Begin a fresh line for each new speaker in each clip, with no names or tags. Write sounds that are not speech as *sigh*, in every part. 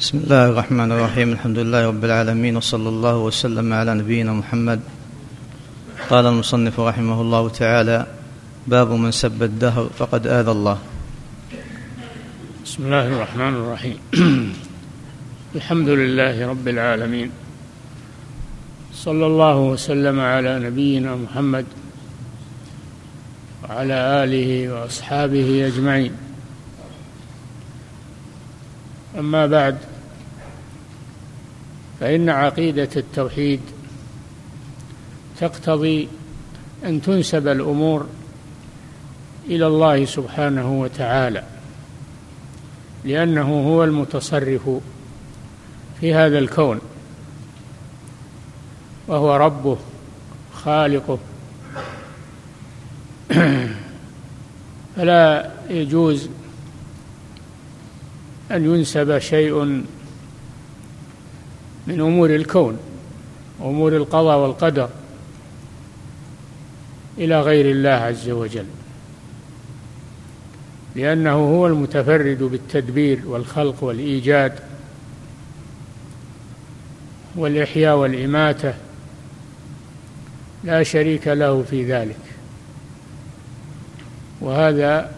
بسم الله الرحمن الرحيم الحمد لله رب العالمين وصلى الله وسلم على نبينا محمد قال المصنف رحمه الله تعالى باب من سب الدهر فقد آذى الله
بسم الله الرحمن الرحيم الحمد لله رب العالمين صلى الله وسلم على نبينا محمد وعلى اله واصحابه اجمعين اما بعد فإن عقيدة التوحيد تقتضي أن تنسب الأمور إلى الله سبحانه وتعالى لأنه هو المتصرف في هذا الكون وهو ربه خالقه. *clears throat* فلا يجوز أن ينسب شيء من أمور الكون أمور القضاء والقدر إلى غير الله عز وجل. لأنه هو المتفرد بالتدبير والخلق والإيجاد والإحياء والإماتة لا شريك له في ذلك. وهذا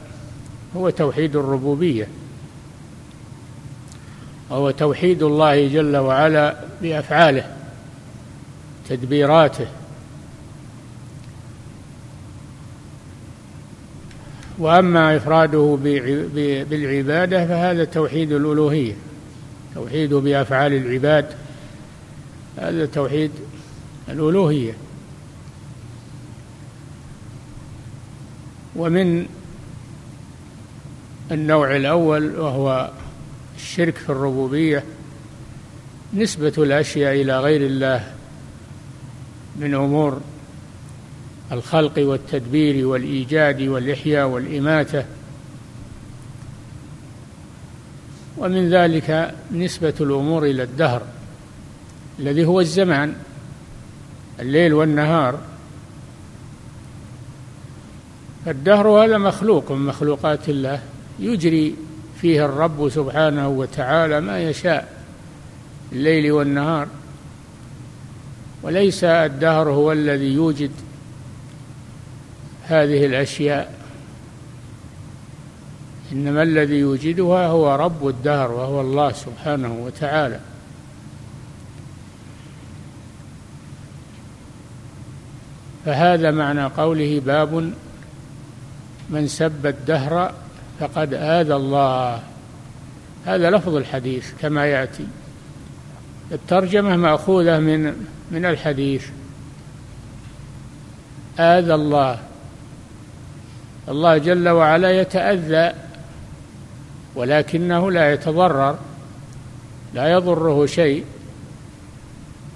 هو توحيد الربوبية. وهو توحيد الله جل وعلا بأفعاله تدبيراته. وأما إفراده بالعبادة فهذا توحيد الألوهية توحيده بأفعال العباد هذا توحيد الألوهية. ومن النوع الأول وهو الشرك في الربوبية نسبة الأشياء إلى غير الله من أمور الخلق والتدبير والإيجاد والإحياء والإماتة. ومن ذلك نسبة الأمور إلى الدهر الذي هو الزمان الليل والنهار. الدهر هذا مخلوق من مخلوقات الله يجري فيه الرب سبحانه وتعالى ما يشاء الليل والنهار. وليس الدهر هو الذي يوجد هذه الأشياء. إنما الذي يوجدها هو رب الدهر وهو الله سبحانه وتعالى. فهذا معنى قوله باب من سب الدهر فقد آذى الله. هذا لفظ الحديث كما يأتي. الترجمة مأخوذة من من الحديث. آذى الله. الله جل وعلا يتأذى ولكنه لا يتضرر لا يضره شيء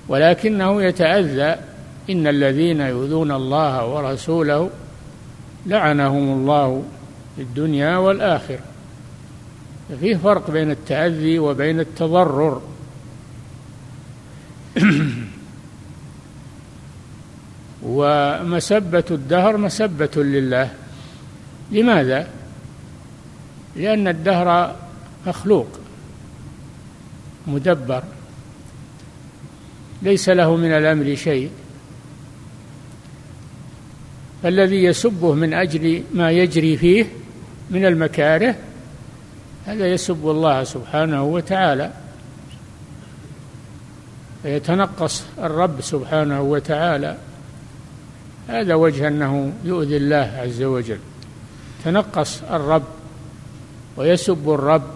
ولكنه يتأذى. إن الذين يؤذون الله ورسوله لعنهم الله. في الدنيا والآخرة. فيه فرق بين التأذي وبين التضرر. *clears throat* ومسبة الدهر مسبة لله. لماذا؟ لأن الدهر مخلوق مدبر. ليس له من الأمر شيء. فالذي يسبه من أجل ما يجري فيه من المكاره هذا يسب الله سبحانه وتعالى. فيتنقص الرب سبحانه وتعالى. هذا وجه أنه يؤذي الله عز وجل. تنقص الرب ويسب الرب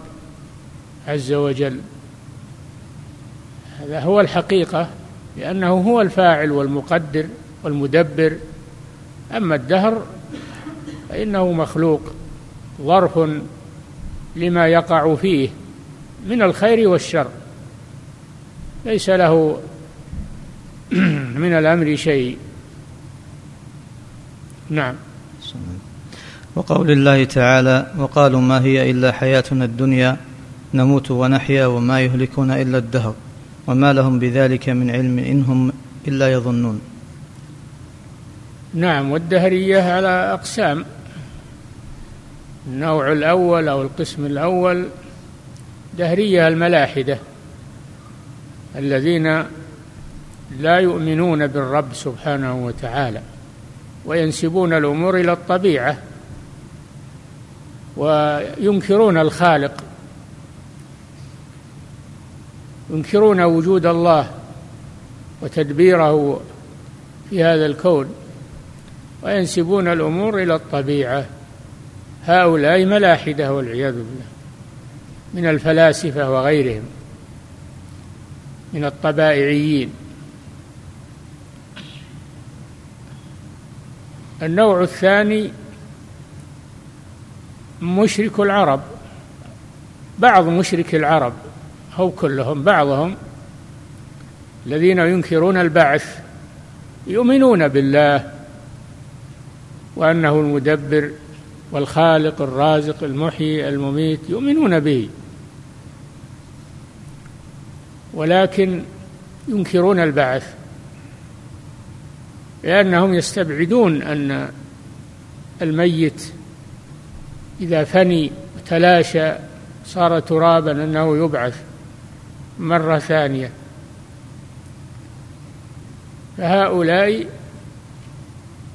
عز وجل. هذا هو الحقيقة لأنه هو الفاعل والمقدر والمدبر. أما الدهر فإنه مخلوق. ظرف لما يقع فيه من الخير والشر. ليس له *clears throat* من الأمر شيء. نعم.
وقول الله تعالى وقالوا ما هي إلا حياتنا الدنيا نموت ونحيا وما يهلكنا إلا الدهر وما لهم بذلك من علم إنهم إلا يظنون.
نعم. والدهرية على أقسام. النوع الأول أو القسم الأول دهرية الملاحدة الذين لا يؤمنون بالرب سبحانه وتعالى وينسبون الأمور إلى الطبيعة وينكرون الخالق ينكرون وجود الله وتدبيره في هذا الكون وينسبون الأمور إلى الطبيعة. هؤلاء ملاحدة والعياذ بالله من الفلاسفة وغيرهم من الطبائعيين. النوع الثاني مشرك العرب. بعض مشرك العرب هو كلهم بعضهم الذين ينكرون البعث يؤمنون بالله وأنه المدبر والخالق الرازق المحيي المميت يؤمنون به ولكن ينكرون البعث لأنهم يستبعدون أن الميت إذا فني وتلاشى صار ترابا أنه يبعث مرة ثانية. فهؤلاء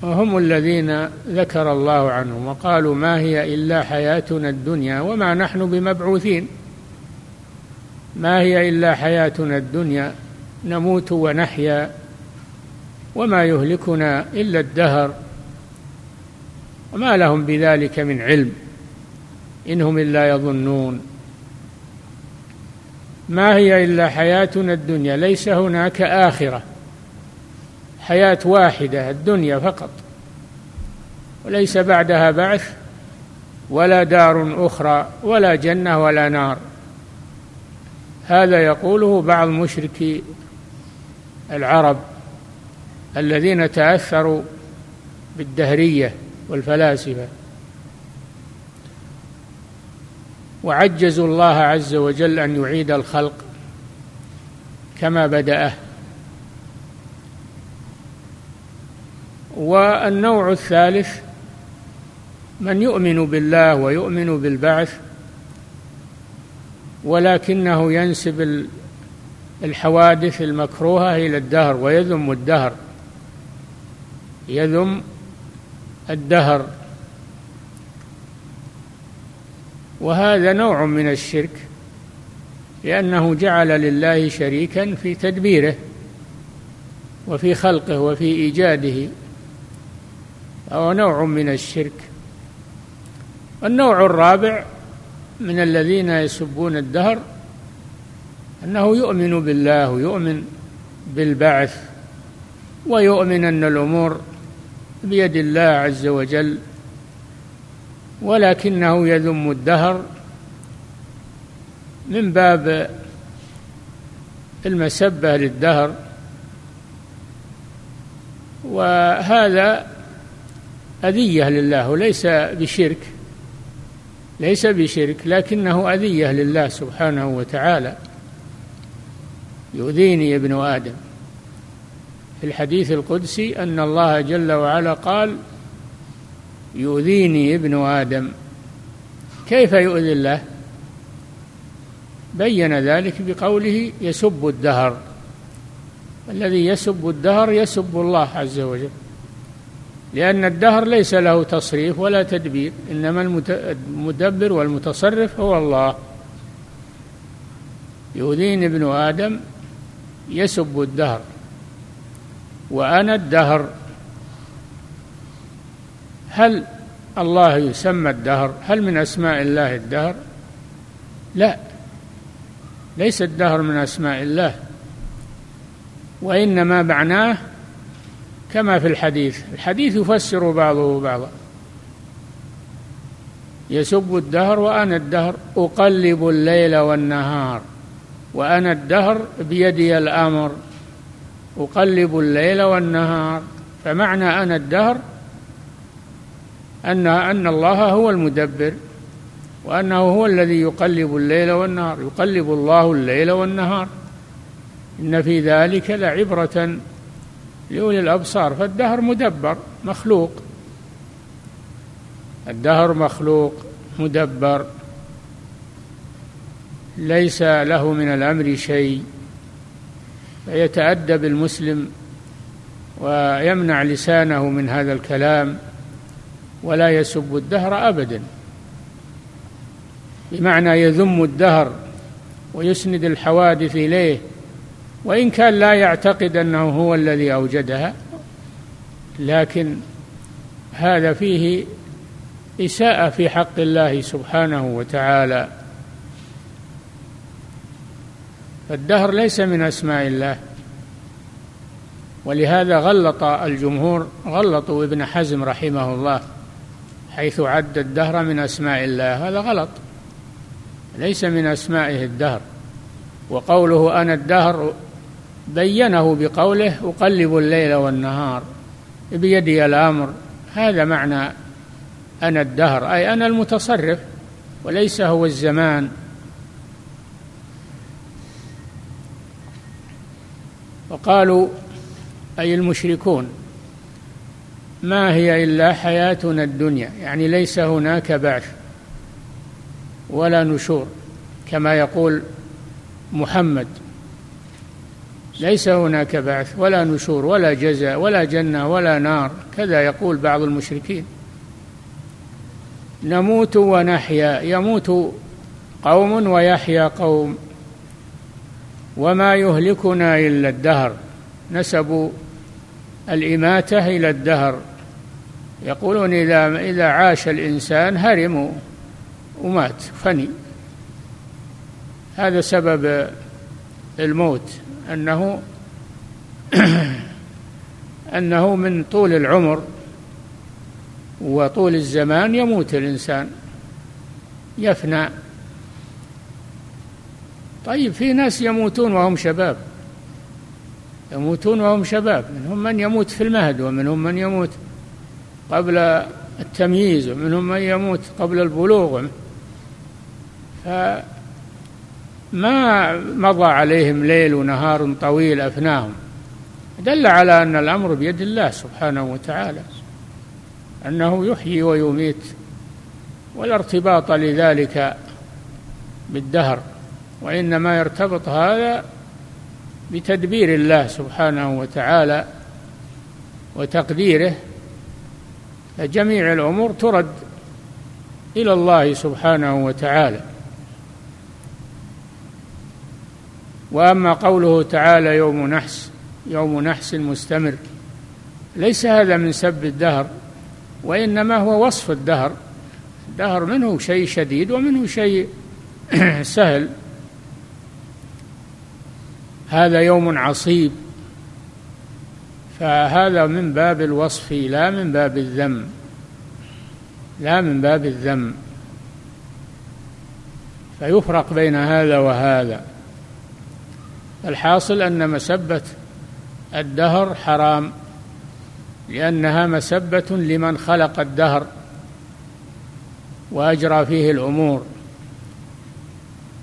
هم الذين ذكر الله عنهم وقالوا ما هي إلا حياتنا الدنيا وما نحن بمبعوثين. ما هي إلا حياتنا الدنيا نموت ونحيا وما يهلكنا إلا الدهر. وما لهم بذلك من علم إنهم إلا يظنون. ما هي إلا حياتنا الدنيا ليس هناك آخرة. حياة واحدة الدنيا فقط. وليس بعدها بعث ولا دار أخرى ولا جنة ولا نار. هذا يقوله بعض مشركي العرب الذين تأثروا بالدهرية والفلاسفة. وعجزوا الله عز وجل أن يعيد الخلق كما بدأه. والنوع الثالث من يؤمن بالله ويؤمن بالبعث ولكنه ينسب الحوادث المكروهة إلى الدهر ويذم الدهر. يذم الدهر. وهذا نوع من الشرك لأنه جعل لله شريكا في تدبيره وفي خلقه وفي إيجاده. فهو نوع من الشرك. النوع الرابع من الذين يسبون الدهر أنه يؤمن بالله ويؤمن بالبعث ويؤمن أن الأمور بيد الله عز وجل ولكنه يذم الدهر من باب المسبة للدهر. وهذا أذية لله وليس بشرك ليس بشرك لكنه أذية لله سبحانه وتعالى. يؤذيني ابن آدم. في الحديث القدسي أن الله جل وعلا قال يؤذيني ابن آدم. كيف يؤذي الله؟ بين ذلك بقوله يسب الدهر. الذي يسب الدهر يسب الله عز وجل. لأن الدهر ليس له تصريف ولا تدبير إنما المدبر والمتصرف هو الله. يؤذيني ابن آدم يسب الدهر وأنا الدهر. هل الله يسمى الدهر؟ هل من أسماء الله الدهر؟ لا ليس الدهر من أسماء الله وإنما معناه كما في الحديث. الحديث يفسر بعضه بعضا. يسب الدهر وأنا الدهر أقلب الليل والنهار وأنا الدهر بيدي الأمر أقلب الليل والنهار. فمعنى أنا الدهر أن أن الله هو المدبر وأنه هو الذي يقلب الليل والنهار يقلب الله الليل والنهار. إن في ذلك لعبرة لأولي الأبصار فالدهر مدبر مخلوق. الدهر مخلوق مدبر. ليس له من الأمر شيء. فيتأدب المسلم ويمنع لسانه من هذا الكلام ولا يسب الدهر أبدا. بمعنى يذم الدهر ويسند الحوادث إليه وإن كان لا يعتقد أنه هو الذي أوجدها لكن هذا فيه إساءة في حق الله سبحانه وتعالى. فالدهر ليس من أسماء الله ولهذا غلط الجمهور غلطوا ابن حزم رحمه الله حيث عد الدهر من أسماء الله. هذا غلط ليس من أسمائه الدهر وقوله أنا الدهر بينه بقوله أقلب الليل والنهار بيدي الأمر. هذا معنى أنا الدهر أي أنا المتصرف وليس هو الزمان. وقالوا أي المشركون ما هي إلا حياتنا الدنيا؟ يعني ليس هناك بعث ولا نشور كما يقول محمد ليس هناك بعث ولا نشور ولا جزاء ولا جنة ولا نار. كذا يقول بعض المشركين. نموت ونحيا يموت قوم ويحيا قوم. وما يهلكنا إلا الدهر. نسبوا الإماتة إلى الدهر. يقولون إذا إذا عاش الإنسان هرم ومات فني. هذا سبب الموت أنه *clears throat* أنه من طول العمر وطول الزمان يموت الإنسان يفنى. طيب في ناس يموتون وهم شباب يموتون وهم شباب منهم من يموت في المهد ومنهم من يموت قبل التمييز ومنهم من يموت قبل البلوغ. فما مضى عليهم ليل ونهار طويل أفناهم. دل على أن الأمر بيد الله سبحانه وتعالى أنه يحيي ويميت ولا ارتباط لذلك بالدهر وإنما يرتبط هذا بتدبير الله سبحانه وتعالى وتقديره. فجميع الأمور ترد إلى الله سبحانه وتعالى. وأما قوله تعالى يوم نحس يوم نحس مستمر ليس هذا من سب الدهر وإنما هو وصف الدهر. الدهر منه شيء شديد ومنه شيء *clears throat* سهل. هذا يوم عصيب فهذا من باب الوصف لا من باب الذم لا من باب الذم. فيفرق بين هذا وهذا. الحاصل أن مسبة الدهر حرام لأنها مسبة لمن خلق الدهر وأجرى فيه الأمور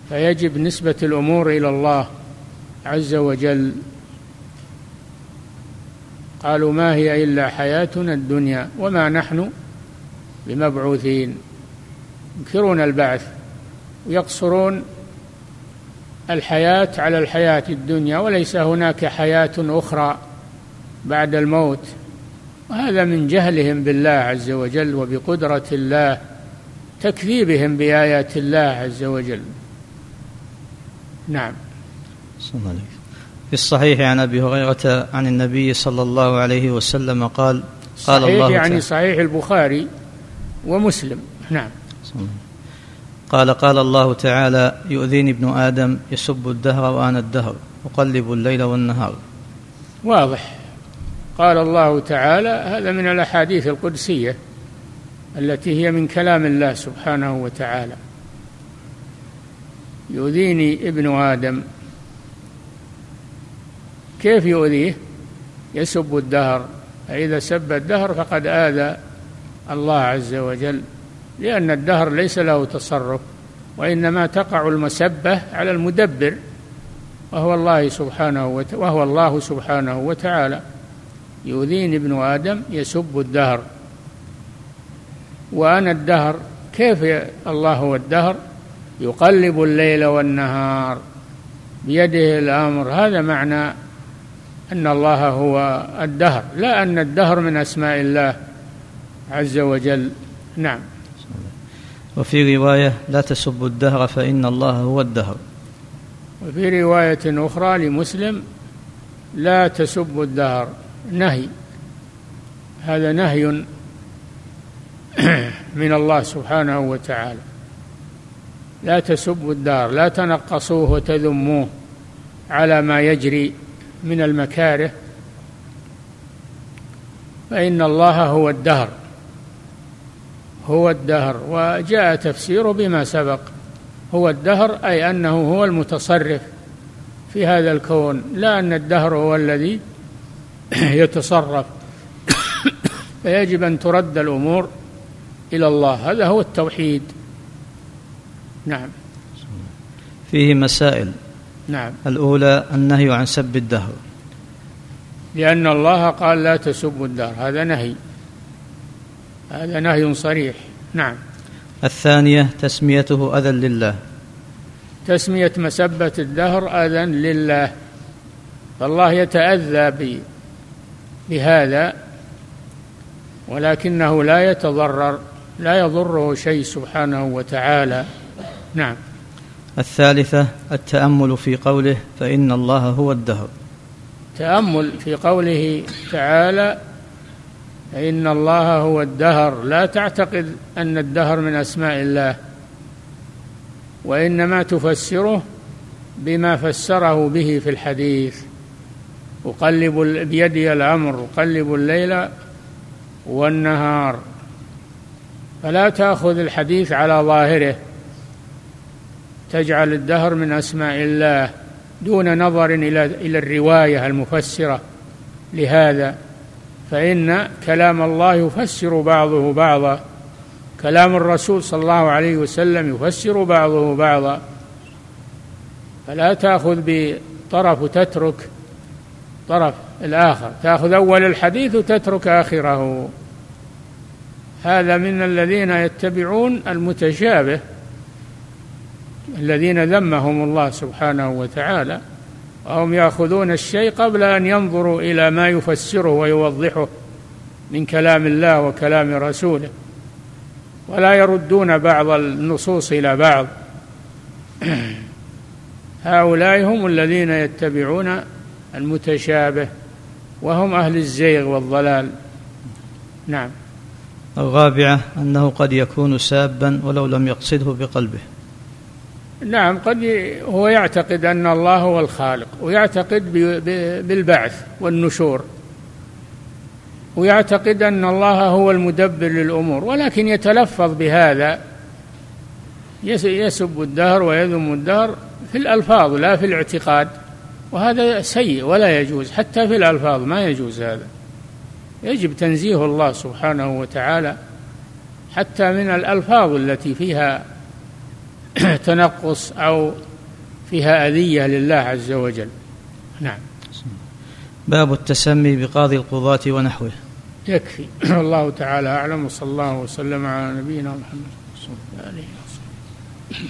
فيجب نسبة الأمور إلى الله عز وجل. قالوا ما هي إلا حياتنا الدنيا وما نحن بمبعوثين. ينكرون البعث ويقصرون الحياة على الحياة الدنيا وليس هناك حياة أخرى بعد الموت. وهذا من جهلهم بالله عز وجل وبقدرة الله تكذيبهم بآيات الله عز وجل. نعم.
في الصحيح عن أبي هريرة عن النبي صلى الله عليه وسلم قال قال
الله يعني صحيح البخاري ومسلم. نعم.
قال قال الله تعالى يؤذيني ابن آدم يسب الدهر وأنا الدهر أقلب الليل والنهار.
واضح. قال الله تعالى هذا من الأحاديث القدسية التي هي من كلام الله سبحانه وتعالى. يؤذيني ابن آدم. كيف يؤذيه؟ يسب الدهر. فإذا سب الدهر فقد آذى الله عز وجل. لأن الدهر ليس له تصرف وإنما تقع المسبة على المدبر وهو الله سبحانه. وهو الله سبحانه وتعالى. يؤذيني ابن آدم يسب الدهر. وأنا الدهر كيف الله هو الدهر؟ يقلب الليل والنهار بيده الأمر. هذا معنى أن الله هو الدهر لا أن الدهر من أسماء الله عز وجل. نعم.
وفي رواية لا تسبوا الدهر فإن الله هو الدهر.
وفي رواية أخرى لمسلم لا تسبوا الدهر نهي. هذا نهي *clears throat* من الله سبحانه وتعالى. لا تسبوا الدار لا تنقصوه وتذموه على ما يجري من المكاره. فإن الله هو الدهر. هو الدهر وجاء تفسيره بما سبق. هو الدهر أي أنه هو المتصرف في هذا الكون لا أن الدهر هو الذي *coughs* يتصرف. *coughs* فيجب أن ترد الأمور إلى الله. هذا هو التوحيد. نعم.
فيه مسائل.
نعم.
الأولى النهي عن سب الدهر.
لأن الله قال لا تسبوا الدهر هذا نهي. هذا نهي صريح. نعم.
الثانية تسميته أذى لله.
تسمية مسبة الدهر أذى لله. فالله يتأذى بهذا ولكنه لا يتضرر لا يضره شيء سبحانه وتعالى. نعم.
الثالثة التأمل في قوله فإن الله هو الدهر.
تأمل في قوله تعالى فإن الله هو الدهر. لا تعتقد أن الدهر من أسماء الله وإنما تفسره بما فسره به في الحديث. أقلب بيدي الأمر أقلب الليل والنهار. فلا تأخذ الحديث على ظاهره. تجعل الدهر من أسماء الله دون نظر إلى إلى الرواية المفسرة. لهذا فإن كلام الله يفسر بعضه بعضا. كلام الرسول صلى الله عليه وسلم يفسر بعضه بعضا. فلا تأخذ بطرف وتترك طرف الآخر. تأخذ أول الحديث وتترك آخره. هذا من الذين يتبعون المتشابه الذين ذمهم الله سبحانه وتعالى. وهم يأخذون الشيء قبل أن ينظروا إلى ما يفسره ويوضحه من كلام الله وكلام رسوله. ولا يردون بعض النصوص إلى بعض. *clears throat* هؤلاء هم الذين يتبعون المتشابه وهم أهل الزيغ والضلال. نعم.
الرابعه أنه قد يكون سابا ولو لم يقصده بقلبه.
نعم قد هو يعتقد أن الله هو الخالق ويعتقد بالبعث والنشور ويعتقد أن الله هو المدبر للأمور ولكن يتلفظ بهذا. يسب الدهر ويذم الدهر في الألفاظ لا في الاعتقاد وهذا سيء ولا يجوز حتى في الألفاظ ما يجوز هذا. يجب تنزيه الله سبحانه وتعالى حتى من الألفاظ التي فيها *clears throat* تنقص أو فيها أذية لله عز وجل. نعم.
باب التسمي بقاضي القضاة ونحوه.
يكفي. *clears throat* الله تعالى أعلم وصلى الله وسلم على نبينا محمد صلى الله عليه وسلم.